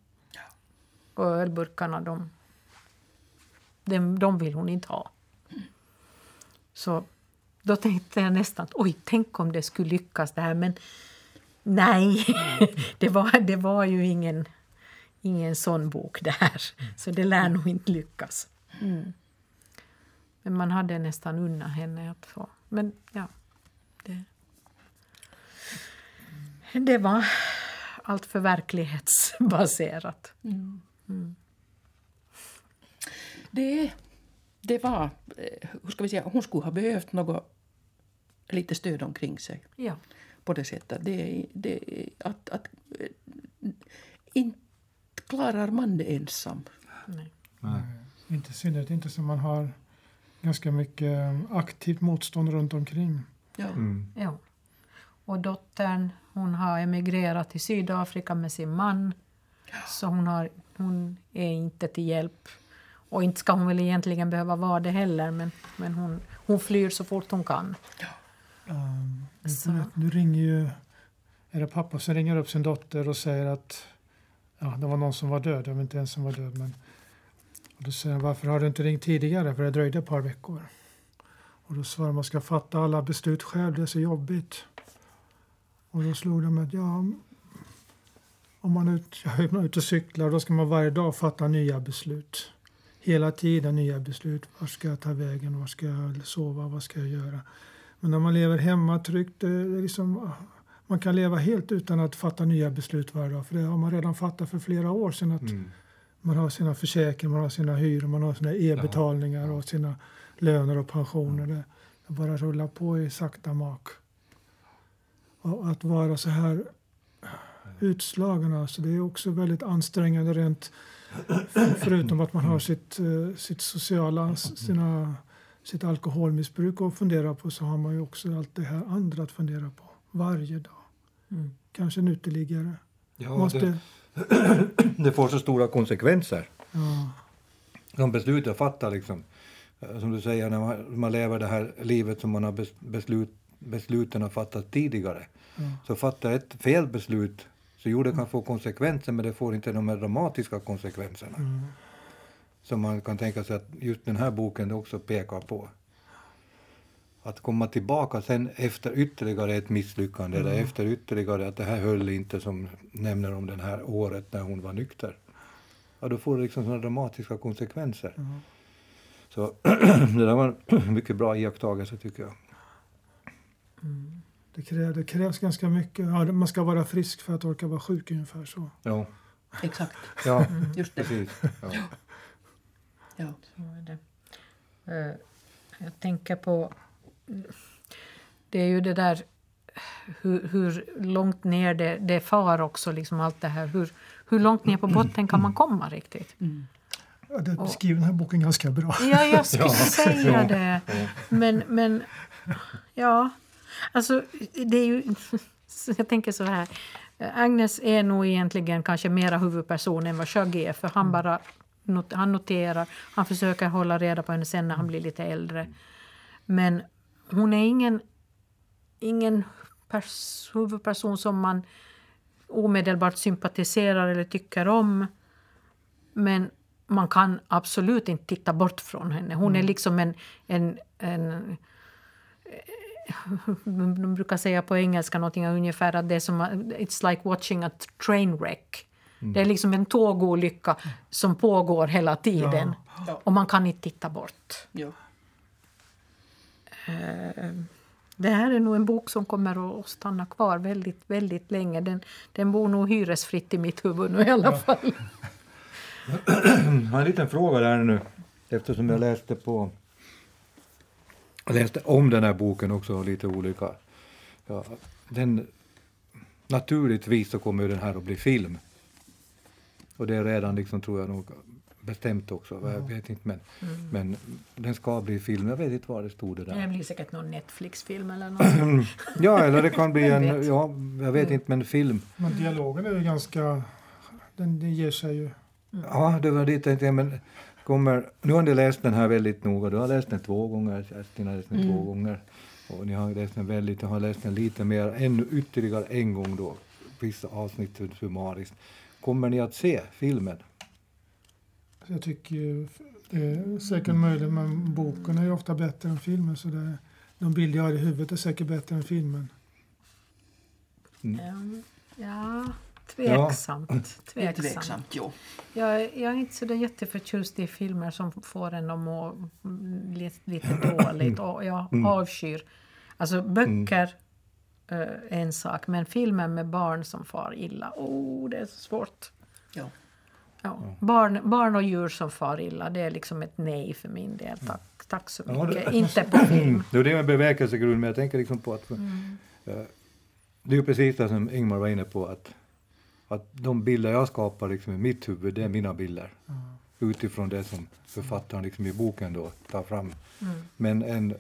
Och ölburkarna de, de, de vill hon inte ha. Så då tänkte jag nästan att oj, tänk om det skulle lyckas det här. Men nej, det var, det var ju ingen, ingen sån bok det här. Så det lär nog inte lyckas. Mm. Men man hade nästan unnat henne att få. Men ja, det, det var allt för verklighetsbaserat. Det, det var, eh, hur ska vi säga, hon skulle ha behövt något lite stöd omkring sig Ja. på det sättet. Det, det, att, att eh, inte klarar man det ensam. Nej. Nej. Inte i synnerhet inte som man har ganska mycket eh, aktivt motstånd runt omkring. Ja. Mm. Ja. Och dottern hon har emigrerat till Sydafrika med sin man. Så hon, har, hon är inte till hjälp. Och inte ska hon väl egentligen behöva vara det heller. Men, men hon, hon flyr så fort hon kan. Um, nu, nu ringer ju... Är det pappa som ringer upp sin dotter och säger att ja, det var någon som var död. Jag vet inte ens som var död. Men, och då säger han, varför har du inte ringt tidigare? För det dröjde ett par veckor. Och då svarar man ska fatta alla beslut själv, det är så jobbigt. Och då slog de att ja, om man är ute och cyklar då ska man varje dag fatta nya beslut. Hela tiden nya beslut. Var ska jag ta vägen? Var ska jag sova? Vad ska jag göra? Men när man lever hemma tryggt, liksom, man kan leva helt utan att fatta nya beslut varje dag. För det har man redan fattat för flera år sedan. Att Mm. Man har sina försäkringar, man har sina hyror, man har sina e-betalningar och sina löner och pensioner. Det bara rullar på i sakta mak. Och att vara så här utslagen, alltså, det är också väldigt ansträngande rent förutom att man har sitt, eh, sitt sociala, sina, sitt alkoholmissbruk att fundera på så har man ju också allt det här andra att fundera på varje dag. Mm. Kanske en uteliggare. Ja, Måste, det, det får så stora konsekvenser. ja, De beslut jag fattar liksom. eh, som du säger, när man, man lever det här livet som man har bes, beslut, besluten har fattat tidigare. Så fatta ett fel beslut så jo, det kan få konsekvenser, men det får inte de här dramatiska konsekvenserna. Som man kan tänka sig att just den här boken också pekar på. Att komma tillbaka sen efter ytterligare ett misslyckande eller efter ytterligare att det här höll inte som nämner om det här året när hon var nykter. Ja, då får det liksom sådana dramatiska konsekvenser. Så det där var en mycket bra iakttagelse tycker jag. Det, krä, det krävs ganska mycket. Ja, man ska vara frisk för att orka vara sjuk ungefär så. Ja, Exakt. ja Just det. precis. Ja. Ja. Så är det. Eh, Jag tänker på... Det är ju det där hur, hur långt ner det, det far också, liksom allt det här. Hur, hur långt ner på botten kan man komma riktigt? Ja, det beskriver den här boken ganska bra. Ja, jag skulle Ja. säga det. Men, men ja, alltså det är ju... Jag tänker så här. Agnes är nog egentligen kanske mera huvudperson än vad Shaggy är, för han bara not, han noterar, han försöker hålla reda på henne sen när han blir lite äldre. Men hon är ingen, ingen pers, huvudperson som man omedelbart sympatiserar eller tycker om. Men man kan absolut inte titta bort från henne. Hon är liksom en... en, en de brukar säga på engelska någonting ungefär att det är som it's like watching a train wreck. Det är liksom en tågolycka som pågår hela tiden Ja. och man kan inte titta bort. Ja. Det här är nog en bok som kommer att stanna kvar väldigt, väldigt länge. Den, den bor nog hyresfritt i mitt huvud nu i alla fall. Jag har en liten fråga där nu, eftersom jag läste på jag läste om den här boken också, lite olika. Ja, den, naturligtvis så kommer den här att bli film. Och det är redan, liksom, tror jag, nog bestämt också. Jag vet inte, men, men den ska bli film. Jag vet inte vad det stod det Det där. blir säkert någon Netflix-film eller något. Ja, eller det kan bli en, vet? ja, jag vet inte, men film. Men dialogen är ju ganska... Den, den ger sig ju. Ja, det var dit jag tänkte, men kommer, nu har ni läst den här väldigt noga, du har läst den två gånger, Kerstin har läst den två gånger. Och ni har läst den väldigt, jag har läst den lite mer, ännu ytterligare en gång då, vissa avsnitt summariskt. Kommer ni att se filmen? Så jag tycker ju det är säkert möjligt, men boken är ju ofta bättre än filmen. Så det, de bilder jag har i huvudet är säkert bättre än filmen. Mm. Ja, tveksamt. Är tveksamt. tveksamt, jo. Jag, är- jag är inte så där jätteförtjust i filmer som får en att må mm, lite, lite dåligt. Och jag avskyr... Alltså böcker eh, är en sak, men filmer med barn som far illa, oh, det är så svårt. Ja. Ja. Barn, barn och djur som far illa, det är liksom ett nej för min del. Tack, tack så Ja, det- mycket. Inte på film. Det är det med bevekelsegrund, men jag tänker liksom på att Mm. eh, det är ju precis det som Ingmar var inne på, att, att de bilder jag skapar liksom i mitt huvud, det är mina bilder. Utifrån det som författaren liksom i boken då tar fram. Mm. Men en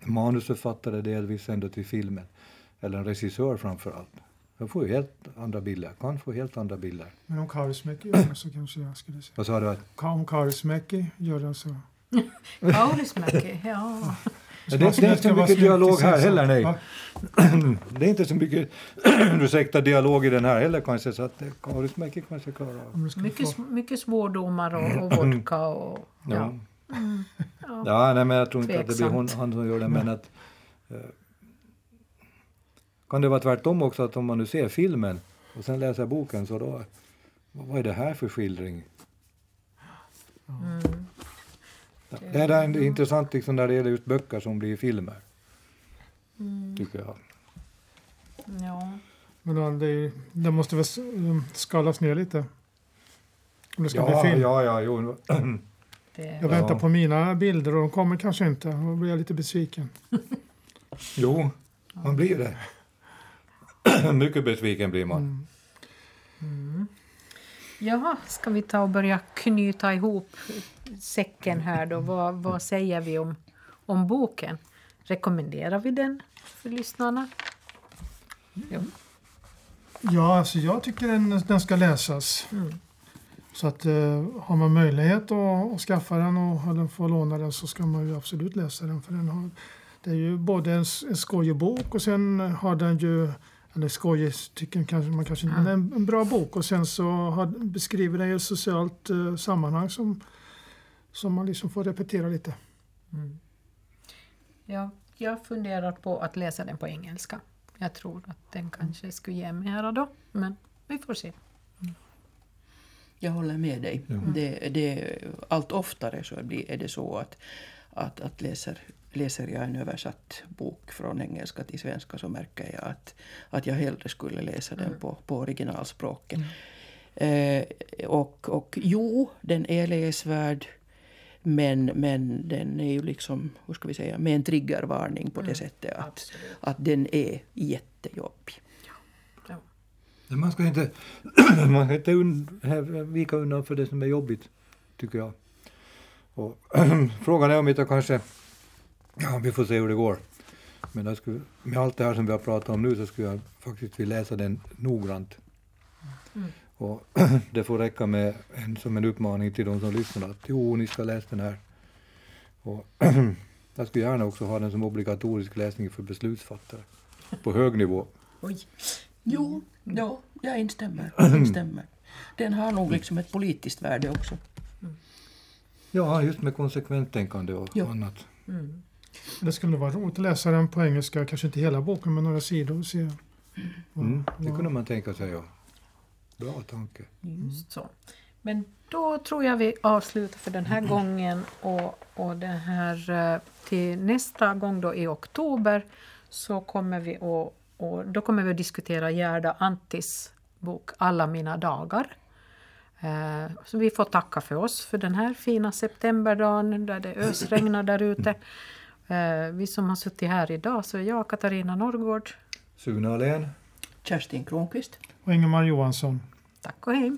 manusförfattare delvis ändå till filmen, eller en regissör framför allt, de får ju helt andra bilder, kan få helt andra bilder. Men om Kaurismäki gör det så kanske jag skulle säga. Vad sa du? Om Kaurismäki gör det så... Kaurismäki, ja. det, det är inte så mycket dialog här heller, nej. Va? Det är inte så mycket ursäkta, dialog i den här heller kanske, så att Kaurismäki kanske klarar av. Mycket, få, mycket svårdomar och, och vodka och... Ja. Ja. Ja, nej, men jag tror inte att det blir hon, Tveksamt. han som gör det, men att... Eh, kan det vara tvärtom också, att om man nu ser filmen och sen läser boken, så då... Vad är det här för skildring? Mm. Ja, Det är en- intressant liksom, när det gäller just böcker som blir filmer, Mm. tycker jag. Ja. men då, det, är- det måste väl um, skalas ner lite. Om det ska Ja, bli film. ja, ja, jo. Det, Jag väntar på mina bilder och de kommer kanske inte. Då blir jag lite besviken. jo, man blir det. Mycket besviken blir man. Mm. Jaha, ska vi ta och börja knyta ihop säcken här då? Vad, vad säger vi om, om boken? Rekommenderar vi den för lyssnarna? Ja, alltså jag tycker den, den ska läsas. Mm. Så att eh, har man möjlighet att, att skaffa den och eller få låna den så ska man ju absolut läsa den. För den har, det är ju både en, en skojig bok och sen har den ju eller skojig tycker kanske man kanske inte, men det är en, en bra bok och sen så har, beskriver den ju ett socialt eh, sammanhang som, som man liksom får repetera lite. Mm. Ja, jag funderar på att läsa den på engelska. Jag tror att den kanske skulle ge mera då, men vi får se. Jag håller med dig. Mm. Det, det, allt oftare så är det så att, att, att läser, läser jag en översatt bok från engelska till svenska så märker jag att, att jag hellre skulle läsa den på, på originalspråket. Eh, och, och jo, den är läsvärd. Men, men den är ju liksom, hur ska vi säga, med en triggervarning på det sättet att, Absolut. att den är jättejobbig. Ja. Men Man ska inte, man ska inte un, här, vika undan för det som är jobbigt, tycker jag. Och, frågan är om inte kanske, ja vi får se hur det går. Men skulle, med allt det här som vi har pratat om nu så skulle jag faktiskt vilja läsa den noggrant. Mm. Och det får räcka med en, som en uppmaning till de som lyssnar att jo, ni ska läsa den här. Och jag skulle gärna också ha den som obligatorisk läsning för beslutsfattare på hög nivå. Oj. Jo, ja, jag instämmer. Jag instämmer. Den har nog liksom ett politiskt värde också. Ja, just med konsekvent tänkande och Ja. annat. Mm. Det skulle vara roligt att läsa den på engelska, kanske inte hela boken men några sidor och se. vad- Mm, det kunde man tänka sig, ja. Bra tanke. Just så. Men då tror jag vi avslutar för den här gången och, och det här eh, till nästa gång då i oktober så kommer vi att, och då kommer vi att diskutera Gerda Antis bok Alla mina dagar. Eh, Så vi får tacka för oss för den här fina septemberdagen där det ösregnar där ute. Eh, Vi som har suttit här idag så är jag Katarina Norrgård. Sune Ahlén. Kerstin Kronqvist. Och Ingemar Johansson. Tack och hej!